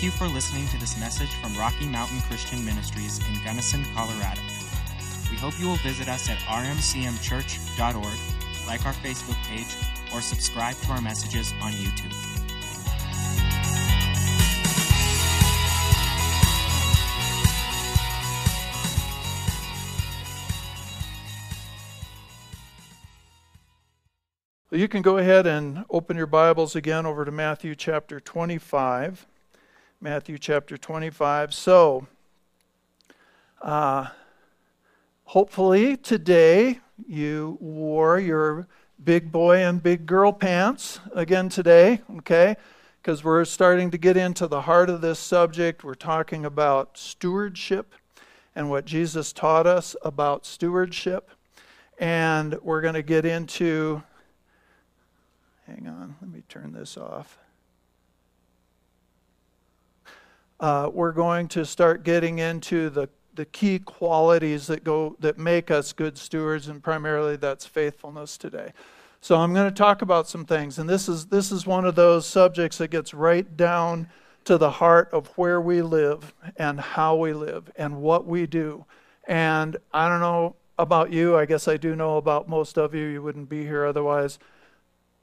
Thank you for listening to this message from Rocky Mountain Christian Ministries in Gunnison, Colorado. We hope you will visit us at rmcmchurch.org, like our Facebook page, or subscribe to our messages on YouTube. You can go ahead and open your Bibles again over to Matthew chapter 25. Matthew chapter 25. So, uh, hopefully today you wore your big boy and big girl pants again today, okay? Because we're starting to get into the heart of this subject. We're talking about stewardship and what Jesus taught us about stewardship. And we're going to get into Hang on, let me turn this off. Uh, we're going to start getting into the, the key qualities that go that make us good stewards, and primarily that's faithfulness today. So I'm going to talk about some things, and this is this is one of those subjects that gets right down to the heart of where we live and how we live and what we do. And I don't know about you. I guess I do know about most of you. You wouldn't be here otherwise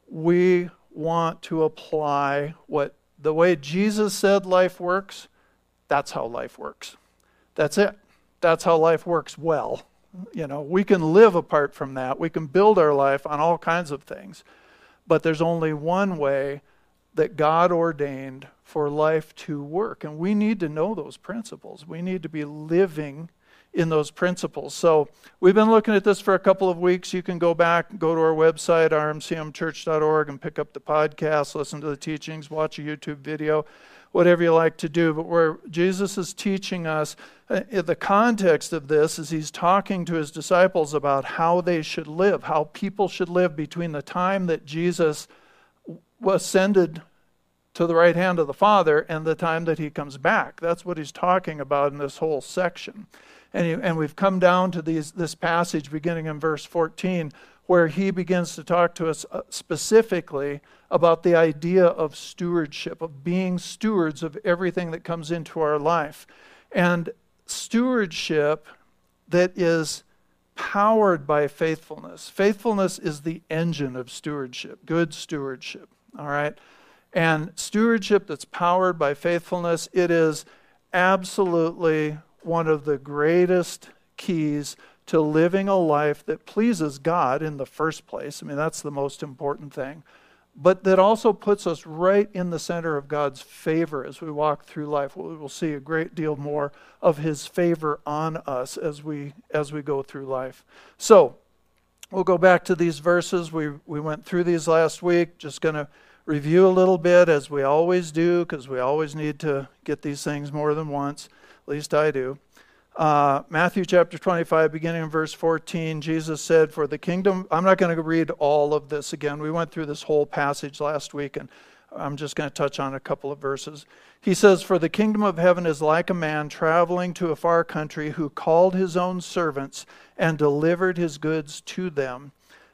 we want to apply what the way Jesus said life works, that's how life works. That's it. That's how life works well. You know, we can live apart from that. We can build our life on all kinds of things. But there's only one way that God ordained for life to work. And we need to know those principles. We need to be living in those principles. So we've been looking at this for a couple of weeks. You can go back, go to our website, rmcmchurch.org, and pick up the podcast, listen to the teachings, watch a YouTube video, whatever you like to do. But where Jesus is teaching us, uh, the context of this is he's talking to his disciples about how they should live, how people should live between the time that Jesus ascended to the right hand of the Father and the time that he comes back. That's what he's talking about in this whole section. And, and we've come down to these, this passage beginning in verse 14, where he begins to talk to us uh, specifically about the idea of stewardship, of being stewards of everything that comes into our life. And stewardship that is powered by faithfulness. Faithfulness is the engine of stewardship, good stewardship. All right? And stewardship that's powered by faithfulness, it is absolutely one of the greatest keys to living a life that pleases God in the first place. I mean, that's the most important thing. But that also puts us right in the center of God's favor as we walk through life. We will see a great deal more of His favor on us as we as we go through life. So, we'll go back to these verses. We we went through these last week. Just going to review a little bit as we always do, because we always need to get these things more than once. At least I do. Uh, Matthew chapter 25, beginning in verse 14, Jesus said, For the kingdom, I'm not going to read all of this again. We went through this whole passage last week, and I'm just going to touch on a couple of verses. He says, For the kingdom of heaven is like a man traveling to a far country who called his own servants and delivered his goods to them.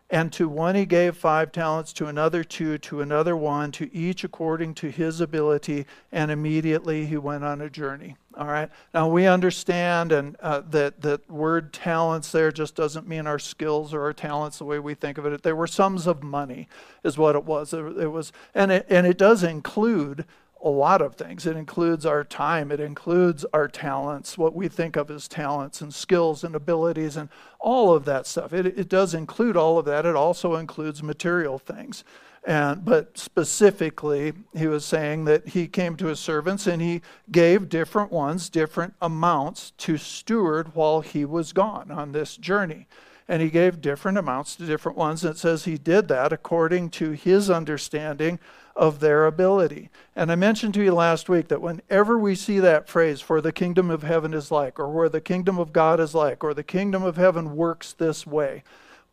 And to one he gave five talents, to another two, to another one, to each according to his ability. And immediately he went on a journey. All right. Now we understand, and uh, that that word talents there just doesn't mean our skills or our talents the way we think of it. They were sums of money, is what it was. It, it was, and it and it does include a lot of things. It includes our time, it includes our talents, what we think of as talents and skills and abilities and all of that stuff. It, it does include all of that. It also includes material things. And, but specifically, he was saying that he came to his servants and he gave different ones different amounts to steward while he was gone on this journey. And he gave different amounts to different ones. And it says he did that according to his understanding of their ability. And I mentioned to you last week that whenever we see that phrase, for the kingdom of heaven is like, or where the kingdom of God is like, or the kingdom of heaven works this way,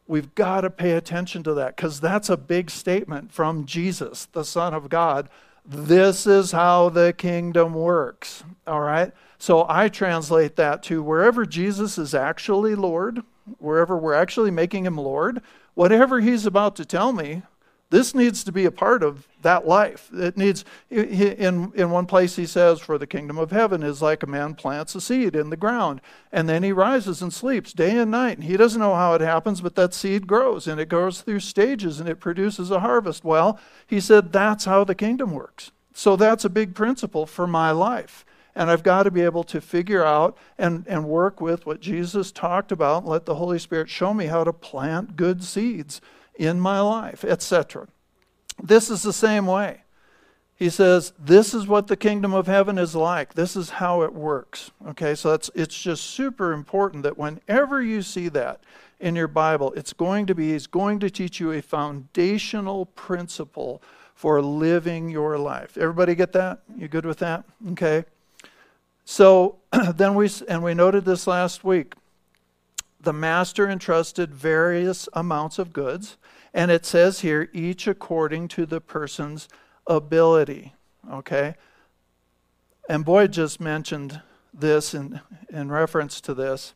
we've got to pay attention to that because that's a big statement from Jesus, the Son of God. This is how the kingdom works. All right? So I translate that to wherever Jesus is actually Lord, wherever we're actually making him Lord, whatever he's about to tell me, This needs to be a part of that life. It needs, in, in one place, he says, For the kingdom of heaven is like a man plants a seed in the ground, and then he rises and sleeps day and night. And he doesn't know how it happens, but that seed grows, and it goes through stages, and it produces a harvest. Well, he said, That's how the kingdom works. So that's a big principle for my life. And I've got to be able to figure out and, and work with what Jesus talked about, and let the Holy Spirit show me how to plant good seeds in my life, etc. This is the same way. He says, This is what the kingdom of heaven is like. This is how it works. Okay, so that's, it's just super important that whenever you see that in your Bible, it's going to be, he's going to teach you a foundational principle for living your life. Everybody get that? You good with that? Okay. So then we, and we noted this last week the master entrusted various amounts of goods, and it says here, each according to the person's ability. Okay? And Boyd just mentioned this in, in reference to this.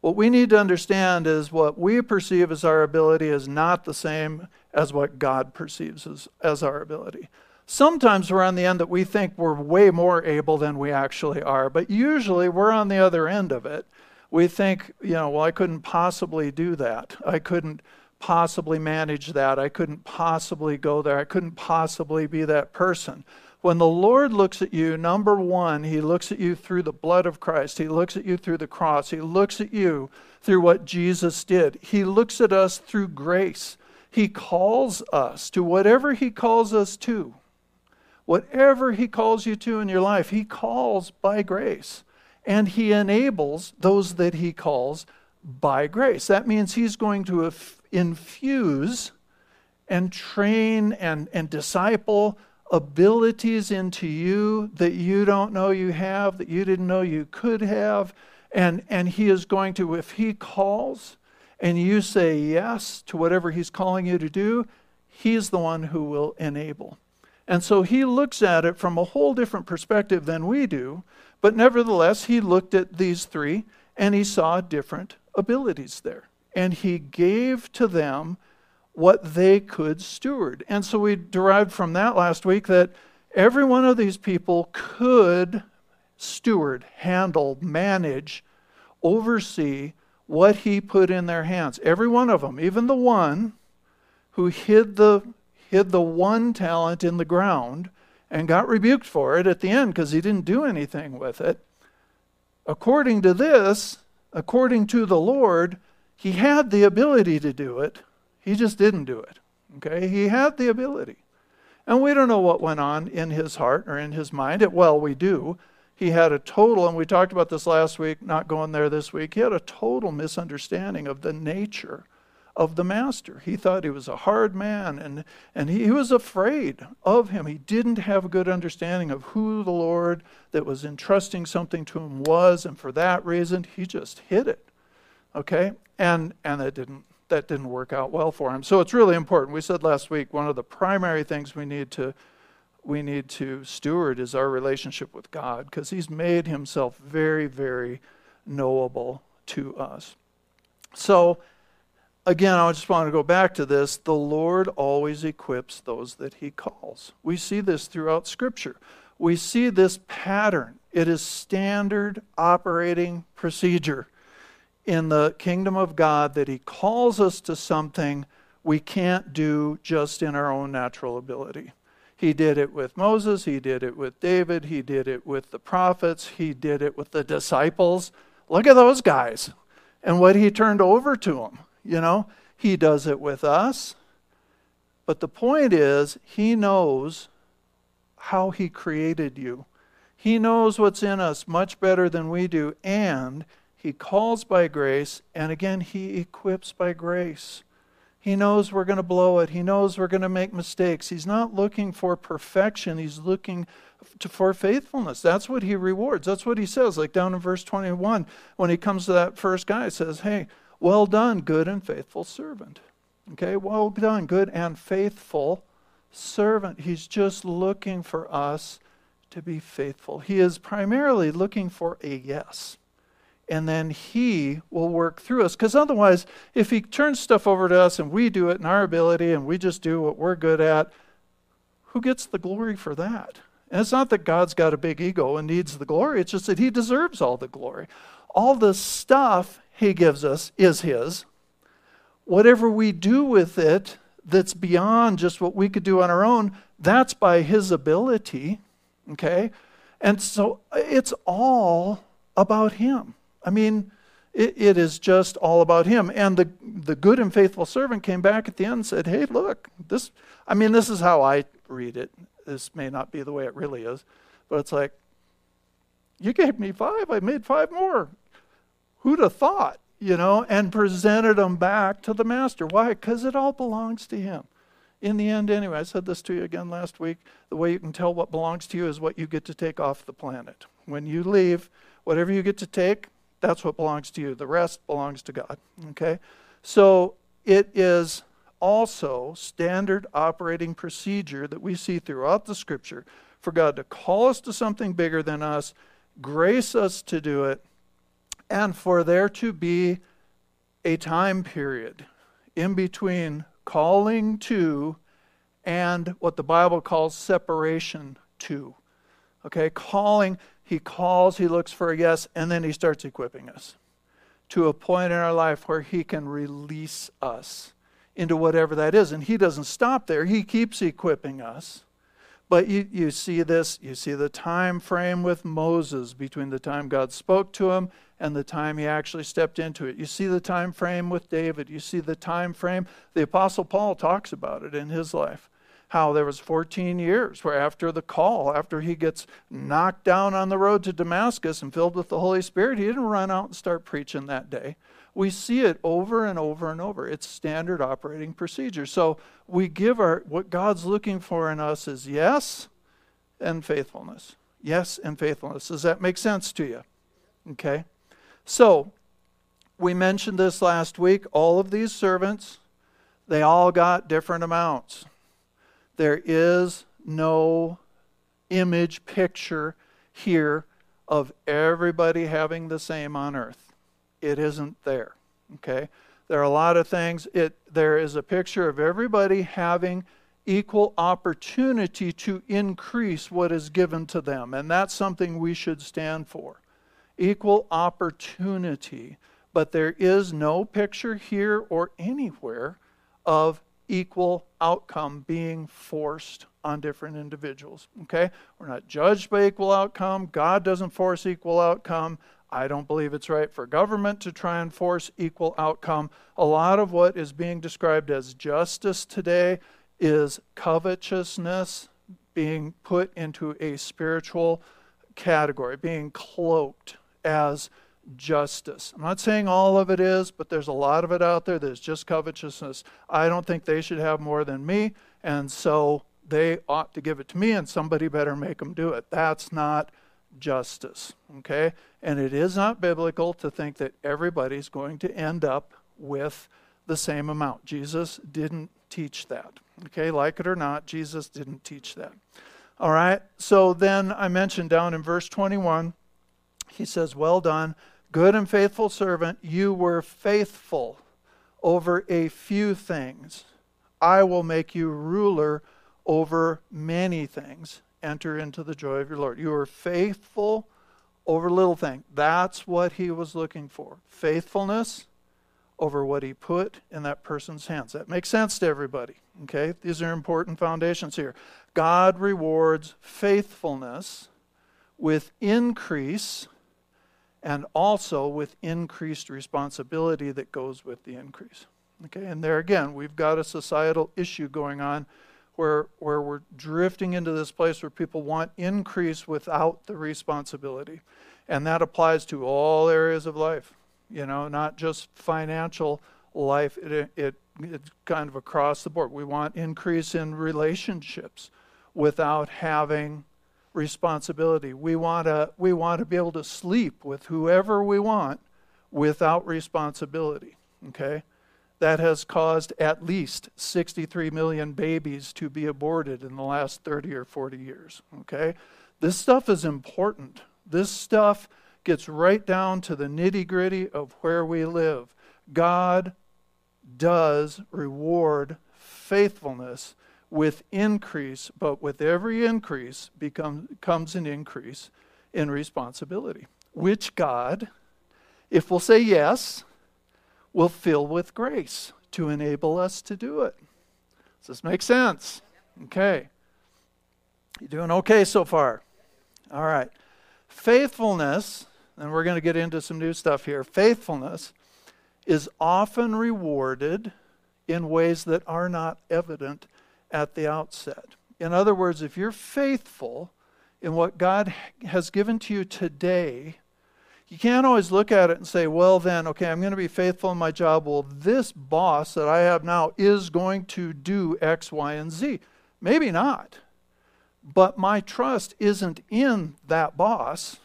What we need to understand is what we perceive as our ability is not the same as what God perceives as, as our ability. Sometimes we're on the end that we think we're way more able than we actually are, but usually we're on the other end of it we think, you know, well, I couldn't possibly do that. I couldn't possibly manage that. I couldn't possibly go there. I couldn't possibly be that person. When the Lord looks at you, number one, He looks at you through the blood of Christ. He looks at you through the cross. He looks at you through what Jesus did. He looks at us through grace. He calls us to whatever He calls us to. Whatever He calls you to in your life, He calls by grace and he enables those that he calls by grace. That means he's going to infuse and train and, and disciple abilities into you that you don't know you have, that you didn't know you could have. And, and he is going to, if he calls and you say yes to whatever he's calling you to do, he's the one who will enable. And so he looks at it from a whole different perspective than we do but nevertheless, he looked at these three and he saw different abilities there. And he gave to them what they could steward. And so we derived from that last week that every one of these people could steward, handle, manage, oversee what he put in their hands. Every one of them, even the one who hid the hid the one talent in the ground and got rebuked for it at the end because he didn't do anything with it. According to this, according to the Lord, he had the ability to do it. He just didn't do it. Okay? He had the ability. And we don't know what went on in his heart or in his mind. It, well, we do. He had a total, and we talked about this last week, not going there this week. He had a total misunderstanding of the nature of the master. He thought he was a hard man and, and he, he was afraid of him. He didn't have a good understanding of who the Lord that was entrusting something to him was, and for that reason, he just hid it. Okay? And and that didn't that didn't work out well for him. So it's really important. We said last week one of the primary things we need to we need to steward is our relationship with God because he's made himself very very knowable to us. So again, I just want to go back to this. The Lord always equips those that he calls. We see this throughout Scripture. We see this pattern. It is standard operating procedure in the kingdom of God that he calls us to something we can't do just in our own natural ability. He did it with Moses, he did it with David, he did it with the prophets, he did it with the disciples. Look at those guys and what he turned over to them. You know, He does it with us. But the point is, He knows how He created you. He knows what's in us much better than we do. And He calls by grace. And again, He equips by grace. He knows we're going to blow it. He knows we're going to make mistakes. He's not looking for perfection. He's looking to, for faithfulness. That's what he rewards. That's what he says. Like down in verse 21, when he comes to that first guy, he says, Hey, well done, good and faithful servant. Okay, well done, good and faithful servant. He's just looking for us to be faithful. He is primarily looking for a yes. and then He will work through us. Because otherwise, if He turns stuff over to us and we do it in our ability and we just do what we're good at, who gets the glory for that? And it's not that God's got a big ego and needs the glory, it's just that He deserves all the glory. All the stuff He gives us is His. Whatever we do with it that's beyond just what we could do on our own, that's by His ability. Okay? And so it's all about Him. I mean, it, it is just all about Him. And the, the good and faithful servant came back at the end and said, Hey, look, this, I mean, this is how I read it. This may not be the way it really is, but it's like, you gave me five, I made five more. Who'd have thought, you know, and presented them back to the master. Why? Because it all belongs to him. In the end, anyway, I said this to you again last week. The way you can tell what belongs to you is what you get to take off the planet. When you leave, whatever you get to take, that's what belongs to you. The rest belongs to God. Okay? So it is also standard operating procedure that we see throughout the scripture for God to call us to something bigger than us, grace us to do it, and for there to be a time period in between calling to and what the Bible calls separation to. Okay, calling, he calls, he looks for a yes, and then he starts equipping us to a point in our life where he can release us into whatever that is. And he doesn't stop there, he keeps equipping us. But you, you see this, you see the time frame with Moses between the time God spoke to him and the time he actually stepped into it. You see the time frame with David. You see the time frame. The Apostle Paul talks about it in his life. How there was 14 years where after the call, after he gets knocked down on the road to Damascus and filled with the Holy Spirit, he didn't run out and start preaching that day. We see it over and over and over. It's standard operating procedure. So we give our what God's looking for in us is yes and faithfulness. Yes and faithfulness. Does that make sense to you? Okay. So, we mentioned this last week. All of these servants, they all got different amounts. There is no image picture here of everybody having the same on earth. It isn't there. Okay? There are a lot of things. It there is a picture of everybody having equal opportunity to increase what is given to them, and that's something we should stand for equal opportunity. But there is no picture here or anywhere of equal outcome being forced on different individuals. Okay? We're not judged by equal outcome. God doesn't force equal outcome. I don't believe it's right for government to try and force equal outcome. A lot of what is being described as justice today is covetousness being put into a spiritual category, being cloaked as justice. I'm not saying all of it is, but there's a lot of it out there that's just covetousness. I don't think they should have more than me, and so they ought to give it to me, and somebody better make them do it. That's not justice, okay? And it is not biblical to think that everybody's going to end up with the same amount. Jesus didn't teach that, okay? Like it or not, Jesus didn't teach that. All right, so then I mentioned down in verse 21 he says, Well done, good and faithful servant. You were faithful over a few things. I will make you ruler over many things. Enter into the joy of your Lord. You were faithful over little things. That's what he was looking for. Faithfulness over what he put in that person's hands. That makes sense to everybody. Okay? These are important foundations here. God rewards faithfulness with increase and also with increased responsibility that goes with the increase. Okay, and there again, we've got a societal issue going on where, where we're drifting into this place where people want increase without the responsibility. And that applies to all areas of life, you know, not just financial life. It, it, it's kind of across the board. We want increase in relationships without having responsibility. We want to we want to be able to sleep with whoever we want without responsibility, okay? That has caused at least 63 million babies to be aborted in the last 30 or 40 years, okay? This stuff is important. This stuff gets right down to the nitty gritty of where we live. God does reward faithfulness with increase, but with every increase become, comes an increase in responsibility, which God, if we'll say yes, will fill with grace to enable us to do it. Does this make sense? Okay. You doing okay so far? All right. Faithfulness, and we're going to get into some new stuff here. Faithfulness is often rewarded in ways that are not evident at the outset. In other words, if you're faithful in what God has given to you today, you can't always look at it and say, well, then, okay, I'm going to be faithful in my job. Well, this boss that I have now is going to do X, Y, and Z. Maybe not. But my trust isn't in that boss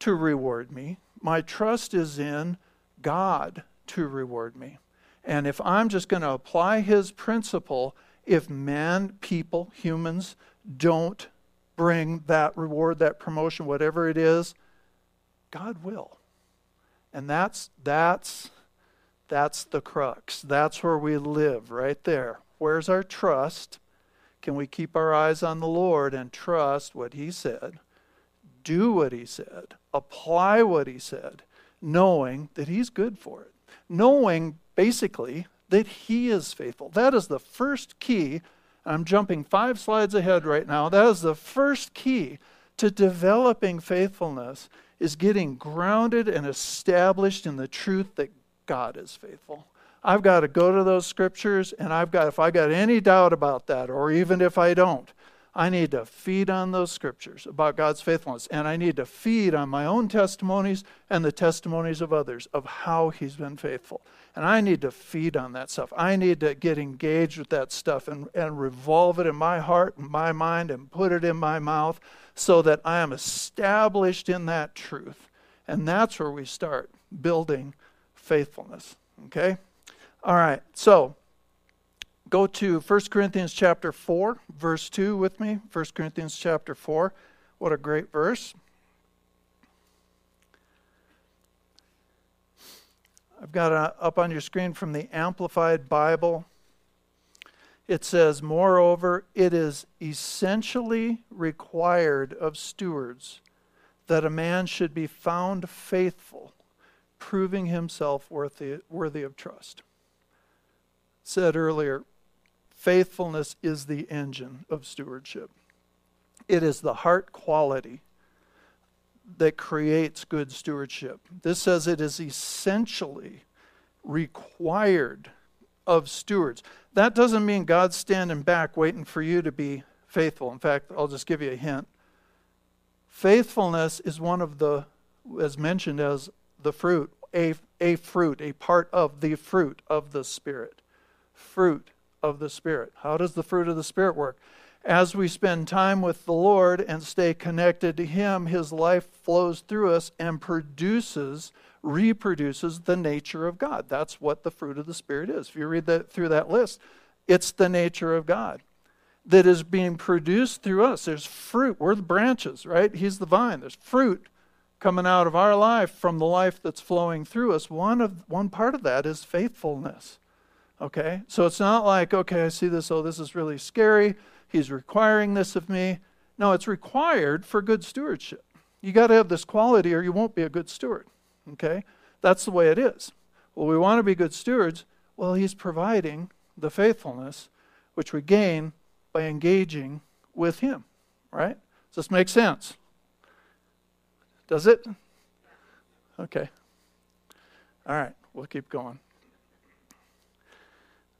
to reward me. My trust is in God to reward me. And if I'm just going to apply his principle, if man, people, humans don't bring that reward, that promotion, whatever it is, God will. And that's that's that's the crux. That's where we live right there. Where's our trust? Can we keep our eyes on the Lord and trust what he said? Do what he said. Apply what he said, knowing that he's good for it. Knowing basically that he is faithful. That is the first key. I'm jumping 5 slides ahead right now. That is the first key to developing faithfulness is getting grounded and established in the truth that God is faithful. I've got to go to those scriptures and I've got if I got any doubt about that or even if I don't, I need to feed on those scriptures about God's faithfulness and I need to feed on my own testimonies and the testimonies of others of how he's been faithful. And I need to feed on that stuff. I need to get engaged with that stuff and, and revolve it in my heart and my mind and put it in my mouth so that I am established in that truth. And that's where we start building faithfulness. Okay? All right. So go to 1 Corinthians chapter 4, verse 2 with me. 1 Corinthians chapter 4. What a great verse. I've got it up on your screen from the Amplified Bible it says, Moreover, it is essentially required of stewards that a man should be found faithful, proving himself worthy, worthy of trust. Said earlier, faithfulness is the engine of stewardship. It is the heart quality that creates good stewardship. This says it is essentially required of stewards. That doesn't mean God's standing back waiting for you to be faithful. In fact, I'll just give you a hint. Faithfulness is one of the, as mentioned as the fruit, a, a fruit, a part of the fruit of the Spirit. Fruit of the Spirit. How does the fruit of the Spirit work? As we spend time with the Lord and stay connected to Him, His life flows through us and produces reproduces the nature of God. That's what the fruit of the Spirit is. If you read that through that list, it's the nature of God that is being produced through us. There's fruit. We're the branches, right? He's the vine. There's fruit coming out of our life from the life that's flowing through us. One of one part of that is faithfulness. Okay? So it's not like, okay, I see this, oh, this is really scary. He's requiring this of me. No, it's required for good stewardship. You got to have this quality or you won't be a good steward. Okay? That's the way it is. Well, we want to be good stewards. Well, He's providing the faithfulness which we gain by engaging with Him. Right? Does this make sense? Does it? Okay. All right, we'll keep going.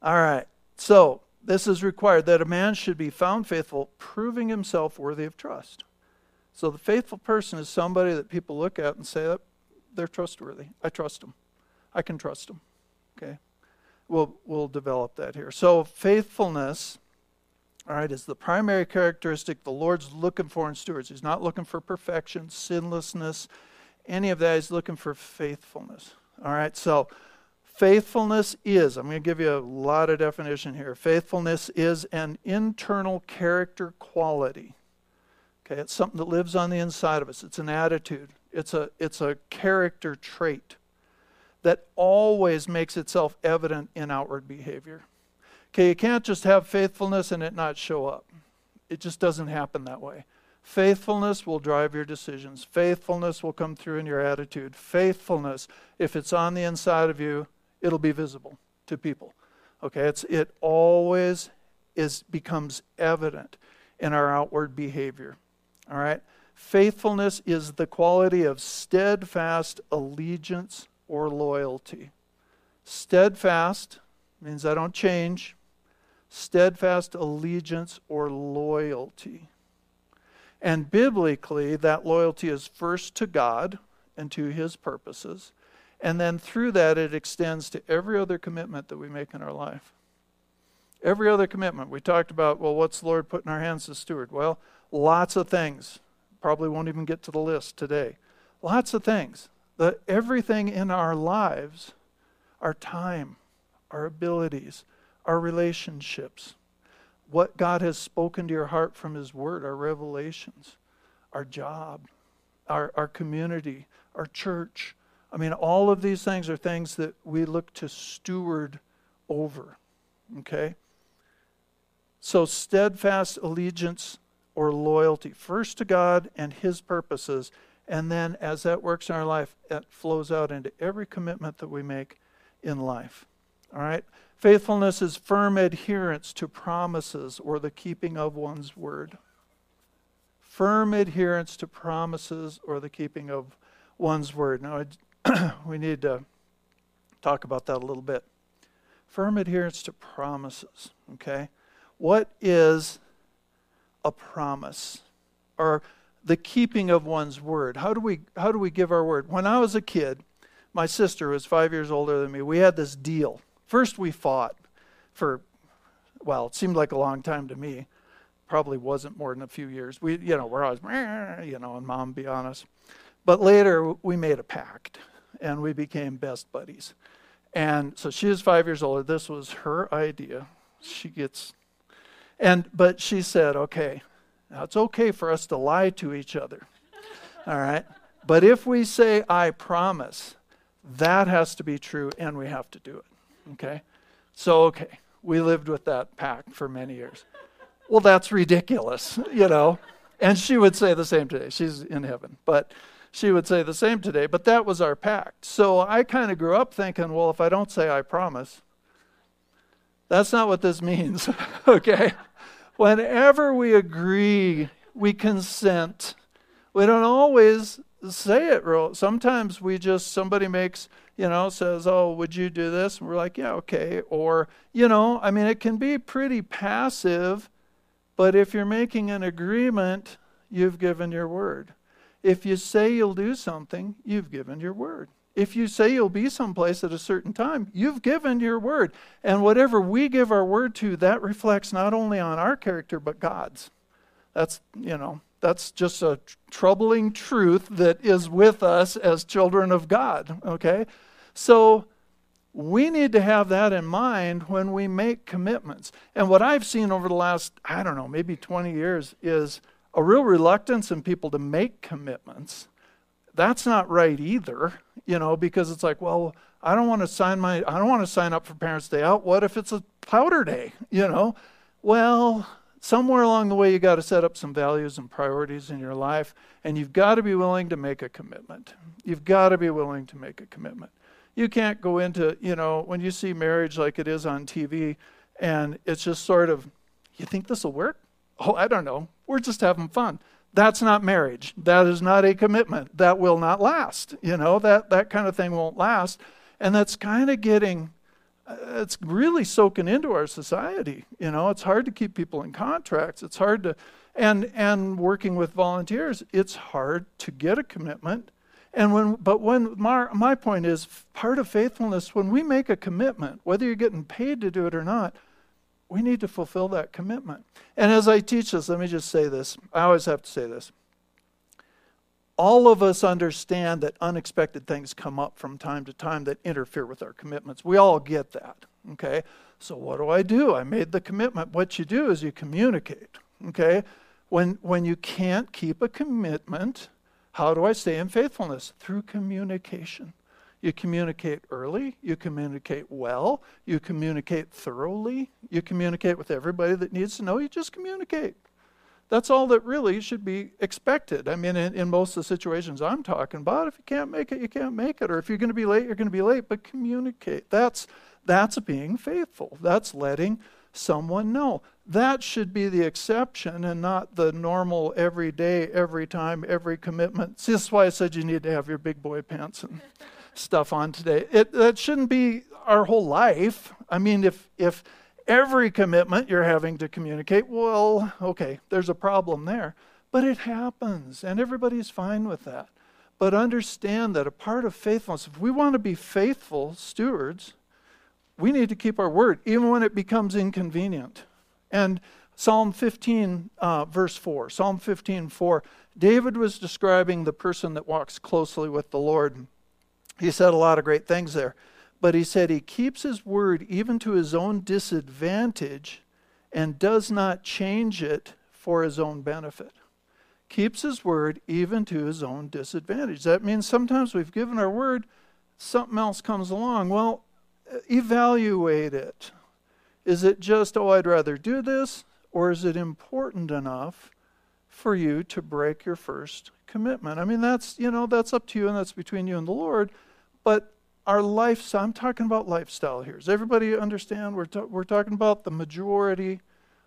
All right, so this is required that a man should be found faithful, proving himself worthy of trust. So the faithful person is somebody that people look at and say, they're trustworthy. I trust them. I can trust them. Okay? We'll, we'll develop that here. So, faithfulness, all right, is the primary characteristic the Lord's looking for in stewards. He's not looking for perfection, sinlessness, any of that. He's looking for faithfulness. All right, so faithfulness is, I'm going to give you a lot of definition here. Faithfulness is an internal character quality. Okay, it's something that lives on the inside of us. It's an attitude It's a, it's a character trait that always makes itself evident in outward behavior. Okay, you can't just have faithfulness and it not show up. It just doesn't happen that way. Faithfulness will drive your decisions. Faithfulness will come through in your attitude. Faithfulness, if it's on the inside of you, it'll be visible to people. Okay, it's it always is becomes evident in our outward behavior. All right? Faithfulness is the quality of steadfast allegiance or loyalty. Steadfast means I don't change. Steadfast allegiance or loyalty. And biblically, that loyalty is first to God and to his purposes. And then through that, it extends to every other commitment that we make in our life. Every other commitment. We talked about, well, what's the Lord put in our hands as steward? Well, lots of things. Probably won't even get to the list today. Lots of things. The, everything in our lives, our time, our abilities, our relationships, what God has spoken to your heart from His Word, our revelations, our job, our, our community, our church. I mean, all of these things are things that we look to steward over. Okay? So, steadfast allegiance or loyalty, first to God and His purposes, and then as that works in our life, it flows out into every commitment that we make in life. All right? Faithfulness is firm adherence to promises or the keeping of one's word. Firm adherence to promises or the keeping of one's word. Now, we need to talk about that a little bit. Firm adherence to promises, okay? What is a promise? Or the keeping of one's word. How do we how do we give our word? When I was a kid, my sister was 5 years older than me. We had this deal. First we fought for well, it seemed like a long time to me. Probably wasn't more than a few years. We you know, we're always you know, and mom be honest. But later we made a pact and we became best buddies. And so she was 5 years older. This was her idea. She gets and but she said, "Okay, now it's okay for us to lie to each other. All right? But if we say I promise, that has to be true and we have to do it. Okay? So okay, we lived with that pact for many years. Well, that's ridiculous, you know. And she would say the same today. She's in heaven. But she would say the same today, but that was our pact. So I kind of grew up thinking, well, if I don't say I promise, that's not what this means, okay? Whenever we agree, we consent. We don't always say it real. Sometimes we just, somebody makes, you know, says, Oh, would you do this? And we're like, Yeah, okay. Or, you know, I mean, it can be pretty passive, but if you're making an agreement, you've given your word. If you say you'll do something, you've given your word. If you say you'll be someplace at a certain time, you've given your word. And whatever we give our word to, that reflects not only on our character, but God's. That's, you know, that's just a troubling truth that is with us as children of God, okay? So we need to have that in mind when we make commitments. And what I've seen over the last, I don't know, maybe 20 years is a real reluctance in people to make commitments that's not right either, you know, because it's like, well, I don't want to sign my I don't want to sign up for Parents' Day Out. What if it's a powder day, you know? Well, somewhere along the way you got to set up some values and priorities in your life and you've got to be willing to make a commitment. You've got to be willing to make a commitment. You can't go into, you know, when you see marriage like it is on TV and it's just sort of you think this will work? Oh, I don't know. We're just having fun that's not marriage. That is not a commitment. That will not last. You know, that, that kind of thing won't last. And that's kind of getting, uh, it's really soaking into our society. You know, it's hard to keep people in contracts. It's hard to, and, and working with volunteers, it's hard to get a commitment. And when, but when, my, my point is, part of faithfulness, when we make a commitment, whether you're getting paid to do it or not, we need to fulfill that commitment. And as I teach this, let me just say this. I always have to say this. All of us understand that unexpected things come up from time to time that interfere with our commitments. We all get that. Okay? So what do I do? I made the commitment. What you do is you communicate. Okay? When when you can't keep a commitment, How do I stay in faithfulness? Through communication. You communicate early, you communicate well, you communicate thoroughly, you communicate with everybody that needs to know, you just communicate. That's all that really should be expected. I mean, in, in, most of the situations I'm talking about, if you can't make it, you can't make it. Or if you're going to be late, you're going to be late. But communicate. That's, that's being faithful. That's letting someone know. That should be the exception and not the normal every day, every time, every commitment. See, this is why I said you need to have your big boy pants and stuff on today. It, that shouldn't be our whole life. I mean, if, if every commitment you're having to communicate, well, okay, there's a problem there. But it happens, and everybody's fine with that. But understand that a part of faithfulness, if we want to be faithful stewards, we need to keep our word, even when it becomes inconvenient. And Psalm 15, uh, verse 4, Psalm 15, 4, David was describing the person that walks closely with the Lord. He said a lot of great things there. But he said he keeps his word even to his own disadvantage and does not change it for his own benefit. Keeps his word even to his own disadvantage. That means sometimes we've given our word, something else comes along. Well, evaluate it. Is it just, oh, I'd rather do this? Or is it important enough for you to break your first commitment? I mean, that's, you know, that's up to you and that's between you and the Lord. But our lifestyle, I'm talking about lifestyle here. Does everybody understand? We're, we're talking about the majority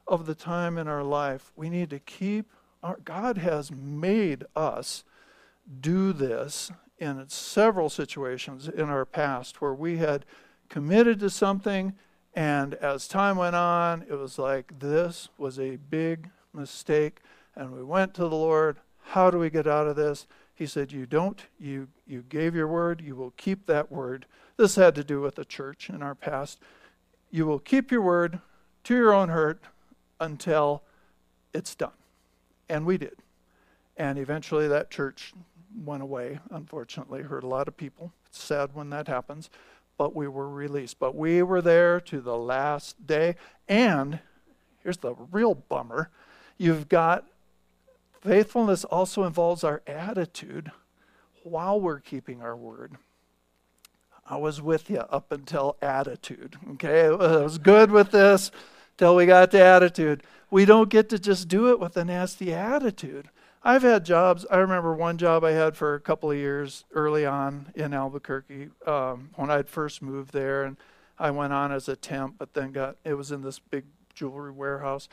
of the time in our life. We need to keep, our, God has made us do this in several situations in our past where we had committed to something, and as time went on, it was like this was a big mistake, and we went to the Lord. How do we get out of this? He said, You don't, you, you gave your word, you will keep that word. This had to do with the church in our past. You will keep your word to your own hurt until it's done. And we did. And eventually that church went away, unfortunately, hurt a lot of people. It's sad when that happens, but we were released. But we were there to the last day. And here's the real bummer you've got Faithfulness also involves our attitude while we're keeping our word. I was with you up until attitude. Okay, I was good with this till we got to attitude. We don't get to just do it with a nasty attitude. I've had jobs. I remember one job I had for a couple of years early on in Albuquerque um, when I'd first moved there, and I went on as a temp, but then got it was in this big jewelry warehouse,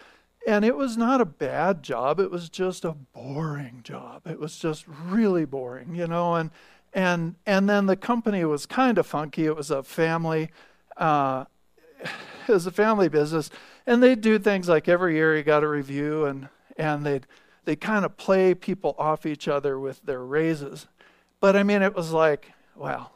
and it was not a bad job. It was just a boring job. It was just really boring, you know. And and and then the company was kind of funky. It was a family, uh, it was a family business, and they'd do things like every year you got a review, and and they'd they kind of play people off each other with their raises. But I mean, it was like, well,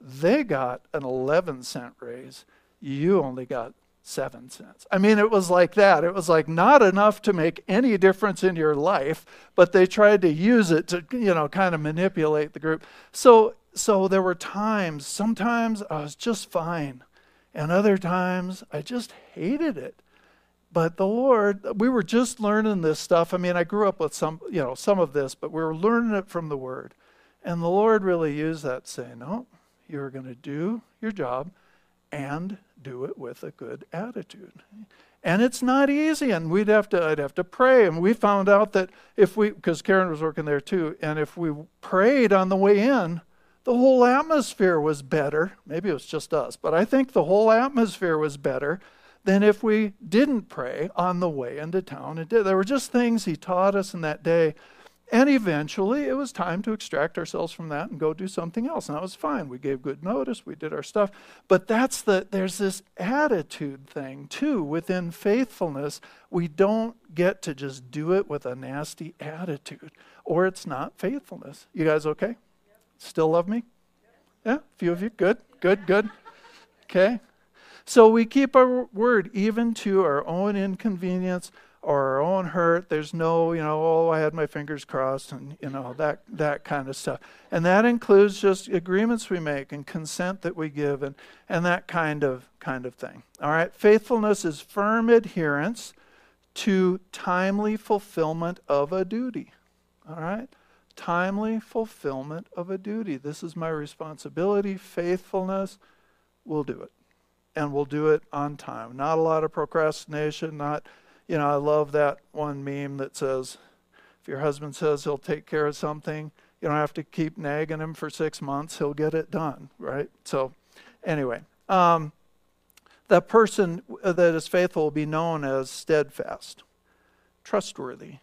they got an 11 cent raise. You only got seven cents. I mean, it was like that. It was like not enough to make any difference in your life, but they tried to use it to, you know, kind of manipulate the group. So, so there were times, sometimes I was just fine, and other times I just hated it. But the Lord, we were just learning this stuff. I mean, I grew up with some, you know, some of this, but we were learning it from the Word. And the Lord really used that, saying, No, you're going to do your job and do it with a good attitude. And it's not easy, and we'd have to I'd have to pray. And we found out that if we because Karen was working there too, and if we prayed on the way in, the whole atmosphere was better. Maybe it was just us, but I think the whole atmosphere was better than if we didn't pray on the way into town. It did. There were just things he taught us in that day and eventually, it was time to extract ourselves from that and go do something else. And that was fine. We gave good notice, we did our stuff. But that's the, there's this attitude thing too within faithfulness. We don't get to just do it with a nasty attitude, or it's not faithfulness. You guys okay? Still love me? Yeah, a few of you. Good, good, good. Okay. So we keep our word even to our own inconvenience or our own hurt. There's no, you know, oh, I had my fingers crossed and, you know, that, that kind of stuff. And that includes just agreements we make and consent that we give and, and that kind of, kind of thing. All right. Faithfulness is firm adherence to timely fulfillment of a duty. All right. timely fulfillment of a duty. This is my responsibility. Faithfulness, we'll do it. And we'll do it on time. Not a lot of procrastination, not, you know, I love that one meme that says, if your husband says he'll take care of something, you don't have to keep nagging him for six months. He'll get it done, right? So, anyway, um, that person that is faithful will be known as steadfast, trustworthy,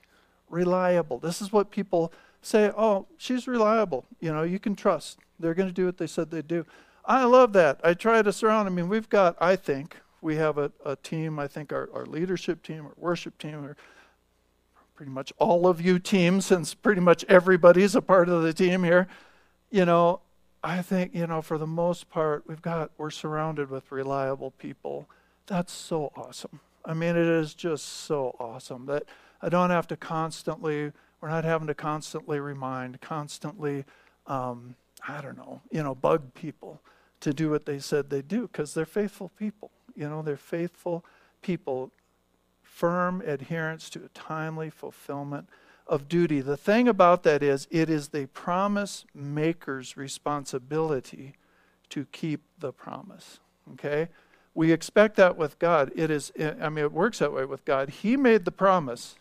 reliable. This is what people say, oh, she's reliable. You know, you can trust. They're going to do what they said they'd do. I love that. I try to surround. I mean, we've got, I think, we have a, a team, I think our, our leadership team, our worship team, or pretty much all of you teams, since pretty much everybody's a part of the team here. You know, I think, you know, for the most part, we've got, we're surrounded with reliable people. That's so awesome. I mean, it is just so awesome that I don't have to constantly we're not having to constantly remind, constantly, um, I don't know, you know, bug people to do what they said they'd do because they're faithful people. You know, they're faithful people, firm adherence to a timely fulfillment of duty. The thing about that is, it is the promise maker's responsibility to keep the promise. Okay? We expect that with God. It is, I mean, it works that way with God. He made the promise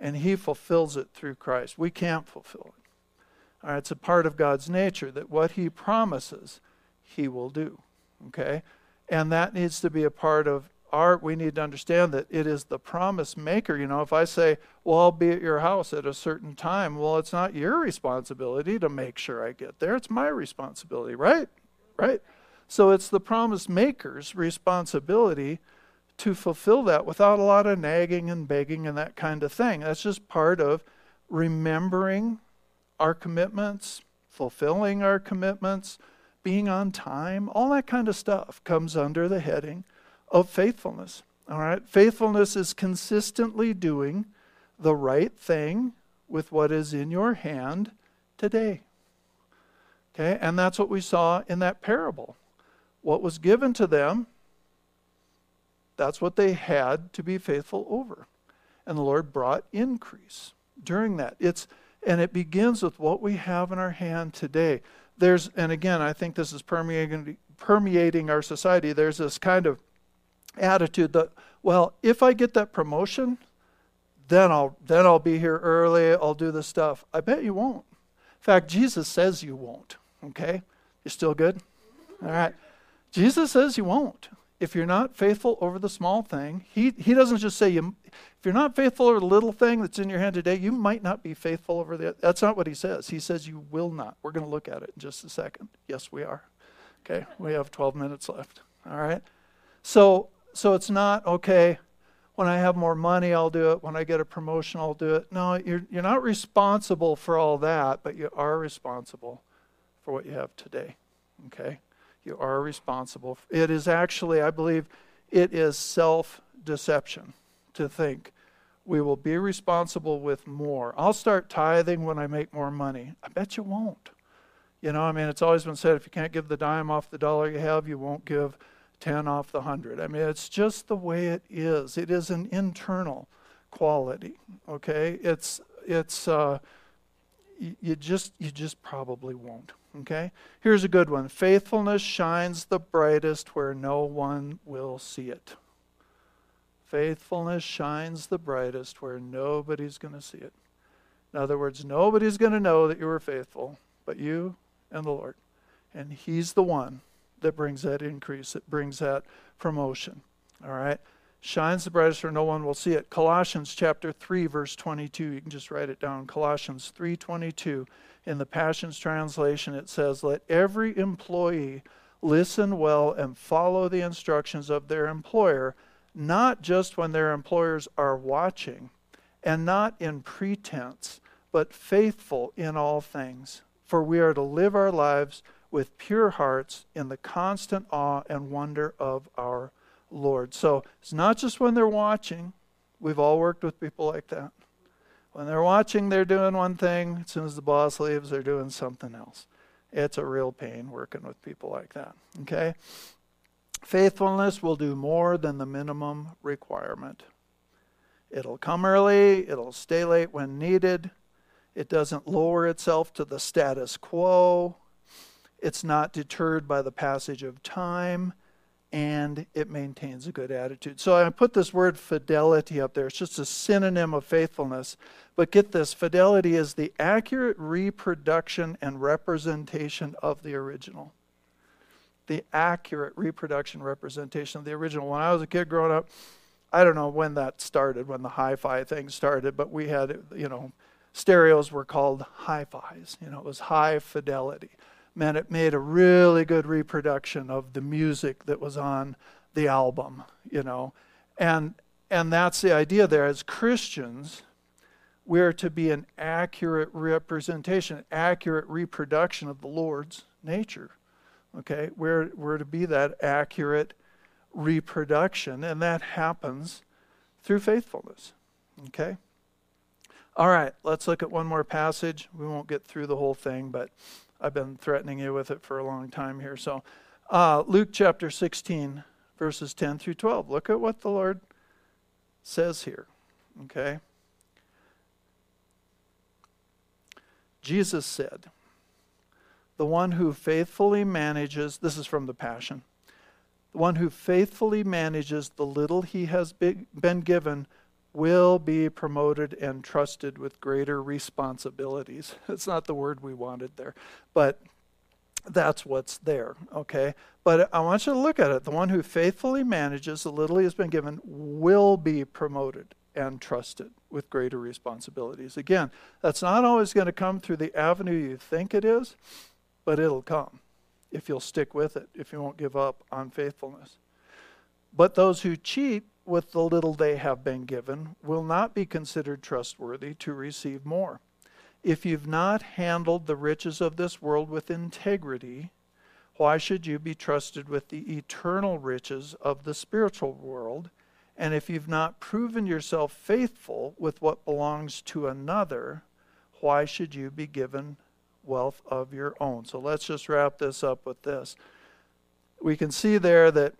and He fulfills it through Christ. We can't fulfill it. All right, it's a part of God's nature that what He promises, He will do. Okay? And that needs to be a part of our, we need to understand that it is the promise maker. You know, if I say, well, I'll be at your house at a certain time, well, it's not your responsibility to make sure I get there. It's my responsibility, right? Right? So it's the promise maker's responsibility to fulfill that without a lot of nagging and begging and that kind of thing. That's just part of remembering our commitments, fulfilling our commitments, being on time, all that kind of stuff comes under the heading of faithfulness. All right? Faithfulness is consistently doing the right thing with what is in your hand today. Okay? And that's what we saw in that parable. What was given to them that's what they had to be faithful over. And the Lord brought increase during that. It's and it begins with what we have in our hand today. There's and again, I think this is permeating permeating our society. There's this kind of attitude that well, if I get that promotion, then I'll then I'll be here early, I'll do the stuff. I bet you won't. In fact, Jesus says you won't. Okay? You still good? All right. Jesus says you won't if you're not faithful over the small thing, he, he doesn't just say, you, if you're not faithful over the little thing that's in your hand today, you might not be faithful over the. That's not what he says. He says you will not. We're going to look at it in just a second. Yes, we are. Okay, we have 12 minutes left. All right. So, so it's not, okay, when I have more money, I'll do it. When I get a promotion, I'll do it. No, you're, you're not responsible for all that, but you are responsible for what you have today. Okay? You are responsible. It is actually, I believe, it is self deception to think we will be responsible with more. I'll start tithing when I make more money. I bet you won't. You know, I mean, it's always been said if you can't give the dime off the dollar you have, you won't give 10 off the 100. I mean, it's just the way it is. It is an internal quality, okay? It's, it's, uh, you just, you just probably won't. Okay? Here's a good one faithfulness shines the brightest where no one will see it. Faithfulness shines the brightest where nobody's going to see it. In other words, nobody's going to know that you were faithful but you and the Lord. And He's the one that brings that increase, that brings that promotion. All right? Shines the brightest where no one will see it. Colossians chapter 3, verse 22. You can just write it down. Colossians 3 22 in the Passions Translation, it says, Let every employee listen well and follow the instructions of their employer, not just when their employers are watching, and not in pretense, but faithful in all things. For we are to live our lives with pure hearts in the constant awe and wonder of our Lord. So it's not just when they're watching. We've all worked with people like that. When they're watching, they're doing one thing. As soon as the boss leaves, they're doing something else. It's a real pain working with people like that. Okay? Faithfulness will do more than the minimum requirement. It'll come early, it'll stay late when needed, It doesn't lower itself to the status quo. It's not deterred by the passage of time. And it maintains a good attitude. So I put this word fidelity up there. It's just a synonym of faithfulness. But get this fidelity is the accurate reproduction and representation of the original. The accurate reproduction representation of the original. When I was a kid growing up, I don't know when that started, when the hi fi thing started, but we had, you know, stereos were called hi fis. You know, it was high fidelity. Man, it made a really good reproduction of the music that was on the album, you know. And and that's the idea there. As Christians, we're to be an accurate representation, accurate reproduction of the Lord's nature. Okay? We're we're to be that accurate reproduction, and that happens through faithfulness. Okay? All right, let's look at one more passage. We won't get through the whole thing, but I've been threatening you with it for a long time here. So, uh, Luke chapter 16, verses 10 through 12. Look at what the Lord says here. Okay? Jesus said, The one who faithfully manages, this is from the Passion, the one who faithfully manages the little he has been given will be promoted and trusted with greater responsibilities. It's not the word we wanted there, but that's what's there, okay? But I want you to look at it. The one who faithfully manages the little he has been given will be promoted and trusted with greater responsibilities. Again, that's not always going to come through the avenue you think it is, but it'll come if you'll stick with it, if you won't give up on faithfulness. But those who cheat with the little they have been given will not be considered trustworthy to receive more. If you've not handled the riches of this world with integrity, why should you be trusted with the eternal riches of the spiritual world? And if you've not proven yourself faithful with what belongs to another, why should you be given wealth of your own? So let's just wrap this up with this. We can see there that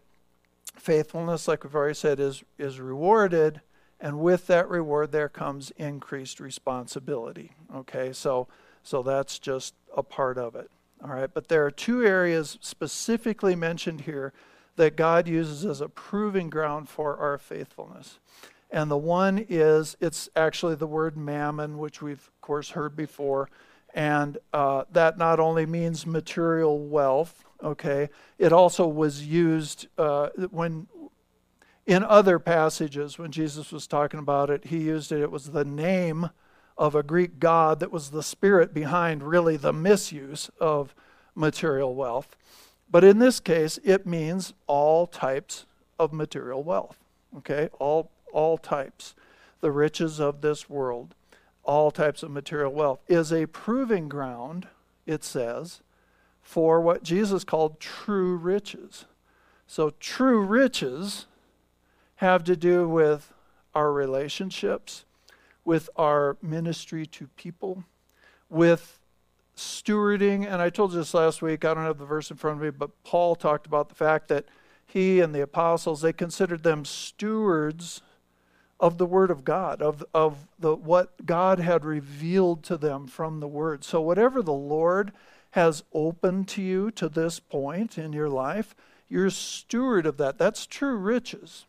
faithfulness, like we've already said, is, is rewarded. And with that reward, there comes increased responsibility. Okay, so, so that's just a part of it. All right, but there are two areas specifically mentioned here that God uses as a proving ground for our faithfulness. And the one is, it's actually the word mammon, which we've, of course, heard before. And uh, that not only means material wealth, okay, it also was used uh, when, in other passages, when Jesus was talking about it, he used it, it was the name of a Greek god that was the spirit behind really the misuse of material wealth. But in this case, it means all types of material wealth, okay, all, all types. The riches of this world all types of material wealth, is a proving ground, it says, for what Jesus called true riches. So, true riches have to do with our relationships, with our ministry to people, with stewarding. And I told you this last week, I don't have the verse in front of me, but Paul talked about the fact that he and the apostles, they considered them stewards of the Word of God, of, of the, what God had revealed to them from the Word. So, whatever the Lord has opened to you to this point in your life, you're steward of that. That's true riches.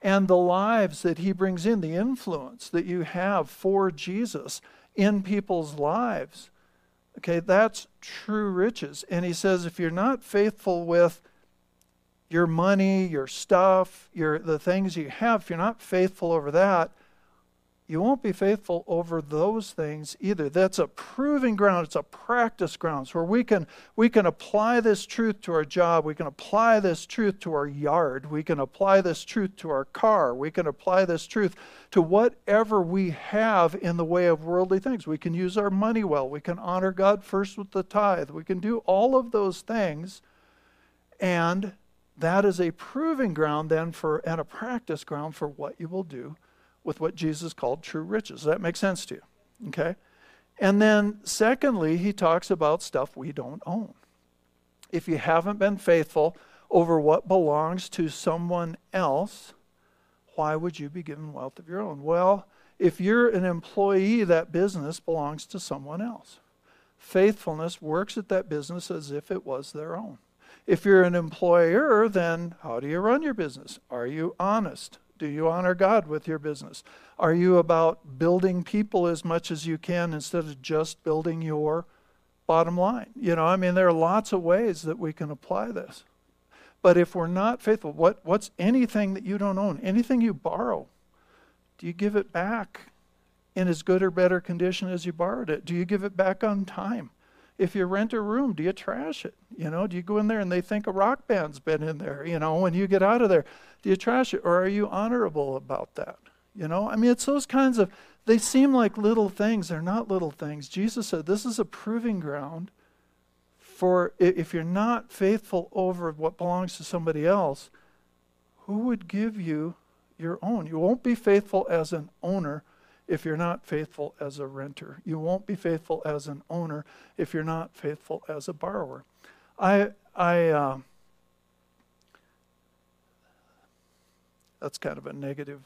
And the lives that He brings in, the influence that you have for Jesus in people's lives, okay, that's true riches. And He says, if you're not faithful with your money, your stuff, your the things you have, if you're not faithful over that, you won't be faithful over those things either. That's a proving ground, it's a practice grounds where we can we can apply this truth to our job, we can apply this truth to our yard, we can apply this truth to our car, we can apply this truth to whatever we have in the way of worldly things. We can use our money well, we can honor God first with the tithe, we can do all of those things. And that is a proving ground then for and a practice ground for what you will do with what Jesus called true riches. Does that make sense to you? Okay? And then secondly, he talks about stuff we don't own. If you haven't been faithful over what belongs to someone else, why would you be given wealth of your own? Well, If you're an employee, that business belongs to someone else. Faithfulness works at that business as if it was their own. If you're an employer, then how do you run your business? Are you honest? Do you honor God with your business? Are you about building people as much as you can instead of just building your bottom line? You know, I mean, there are lots of ways that we can apply this. But if we're not faithful, what, what's anything that you don't own? Anything you borrow? Do you give it back in as good or better condition as you borrowed it? Do you give it back on time? If you rent a room, do you trash it? You know, do you go in there and they think a rock band's been in there? You know, when you get out of there, do you trash it? Or are you honorable about that? You know, I mean, it's those kinds of, they seem like little things. They're not little things. Jesus said this is a proving ground for if you're not faithful over what belongs to somebody else, who would give you your own? You won't be faithful as an owner if you're not faithful as a renter. You won't be faithful as an owner if you're not faithful as a borrower. I, I, uh, that's kind of a negative.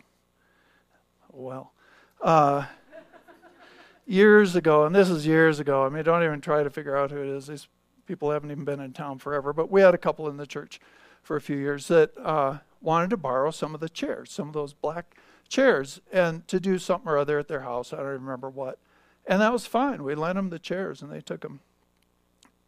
Well, uh, years ago, and this is years ago. I mean, don't even try to figure out who it is. These people haven't even been in town forever. But we had a couple in the church for a few years that uh, wanted to borrow some of the chairs, some of those black chairs and to do something or other at their house. I don't remember what. And that was fine. We lent them the chairs and they took them.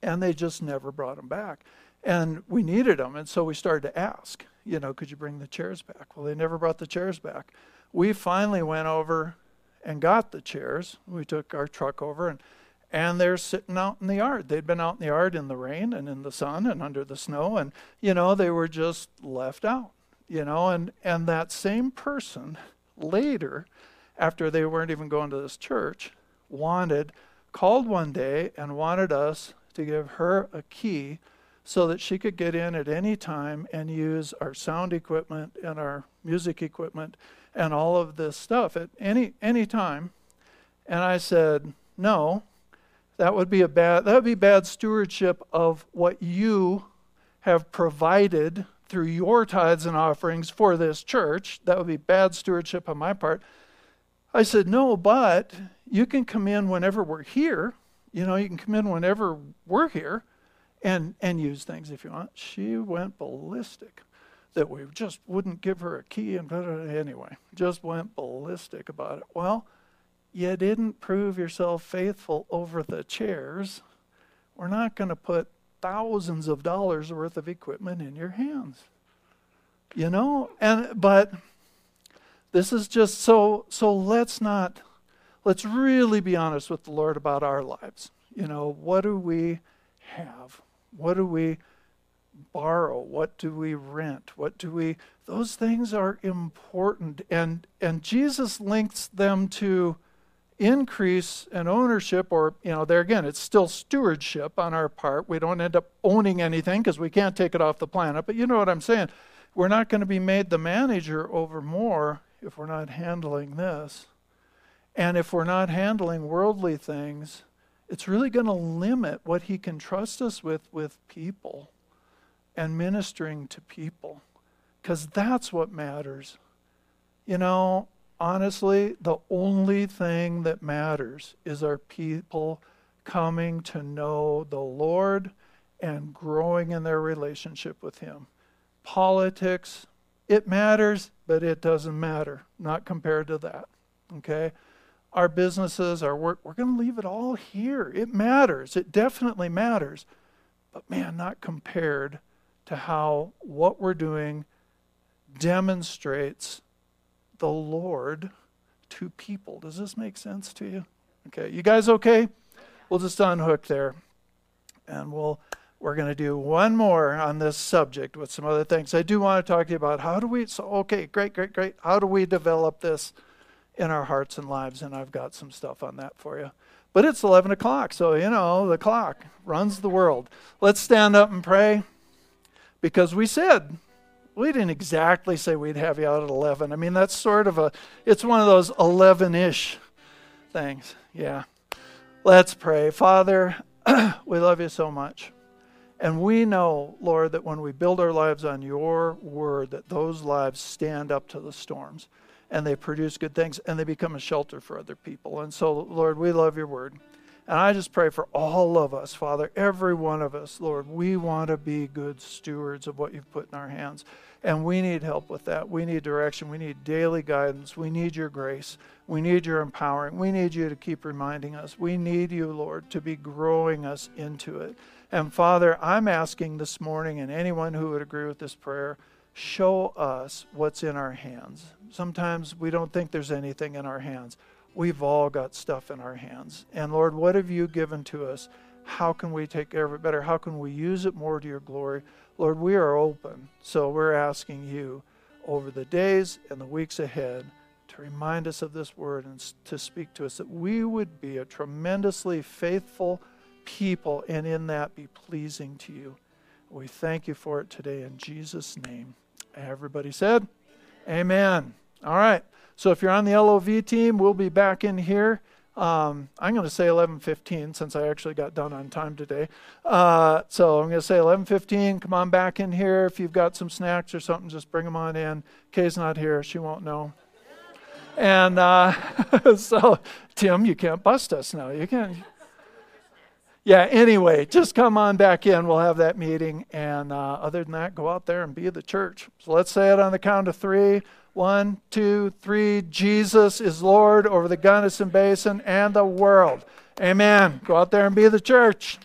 And they just never brought them back. And we needed them. And so we started to ask, you know, could you bring the chairs back? Well, they never brought the chairs back. We finally went over and got the chairs. We took our truck over and and they're sitting out in the yard. They'd been out in the yard in the rain and in the sun and under the snow and you know, they were just left out. You know, and and that same person later, after they weren't even going to this church, wanted, called one day and wanted us to give her a key so that she could get in at any time and use our sound equipment and our music equipment and all of this stuff at any any time. And I said, "No, that would be a bad that would be bad stewardship of what you have provided through your tithes and offerings for this church. That would be bad stewardship on my part. I said, No, but you can come in whenever we're here. You know, you can come in whenever we're here and, and use things if you want. She went ballistic that we just wouldn't give her a key and anyway, just went ballistic about it. Well, you didn't prove yourself faithful over the chairs. We're not going to put thousands of dollars worth of equipment in your hands. You know, and but this is just so so let's not let's really be honest with the Lord about our lives. You know, what do we have? What do we borrow? What do we rent? What do we those things are important and and Jesus links them to increase in ownership, or, you know, there again, it's still stewardship on our part. We don't end up owning anything because we can't take it off the planet. But you know what I'm saying? We're not going to be made the manager over more if we're not handling this. And if we're not handling worldly things, it's really going to limit what he can trust us with with people and ministering to people because that's what matters. You know, honestly, the only thing that matters is our people coming to know the Lord and growing in their relationship with Him. Politics, it matters, but it doesn't matter, not compared to that. Okay? Our businesses, our work, we're going to leave it all here. It matters. It definitely matters. But man, not compared to how what we're doing demonstrates the Lord to people. Does this make sense to you? Okay, you guys okay? We'll just unhook there. And we'll we're going to do one more on this subject with some other things. I do want to talk to you about how do we so okay, great, great, great. How do we develop this in our hearts and lives? And I've got some stuff on that for you. But it's 11 o'clock, so you know, the clock runs the world. Let's stand up and pray because we said we didn't exactly say we'd have you out at 11. I mean, that's sort of a, it's one of those 11 ish things. Yeah. Let's pray. Father, we love you so much. And we know, Lord, that when we build our lives on your word, that those lives stand up to the storms. and they produce good things and they become a shelter for other people. And so, Lord, we love your word. And I just pray for all of us, Father, every one of us, Lord, we want to be good stewards of what you've put in our hands. And we need help with that. We need direction. We need daily guidance. We need your grace. We need your empowering. We need you to keep reminding us. We need you, Lord, to be growing us into it. And Father, I'm asking this morning, and anyone who would agree with this prayer, show us what's in our hands. Sometimes we don't think there's anything in our hands. We've all got stuff in our hands. And Lord, what have you given to us? How can we take care of it better? How can we use it more to your glory? Lord, we are open. So we're asking you over the days and the weeks ahead to remind us of this word and to speak to us that we would be a tremendously faithful people and in that be pleasing to you. We thank you for it today in Jesus' name. Everybody said, Amen. All right. So if you're on the LOV team, we'll be back in here. Um, I'm going to say 11:15 since I actually got done on time today. Uh, so I'm going to say 11:15. Come on back in here. If you've got some snacks or something, just bring them on in. Kay's not here; she won't know. And uh, so, Tim, you can't bust us now. You can't. Yeah. Anyway, just come on back in. We'll have that meeting. And uh, other than that, go out there and be the church. So let's say it on the count of three. One, two, three. Jesus is Lord over the Gunnison Basin and the world. Amen. Go out there and be the church.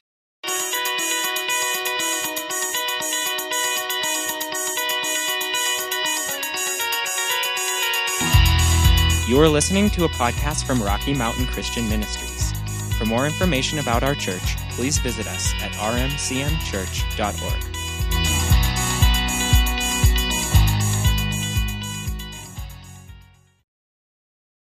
You are listening to a podcast from Rocky Mountain Christian Ministries. For more information about our church, please visit us at rmcmchurch.org.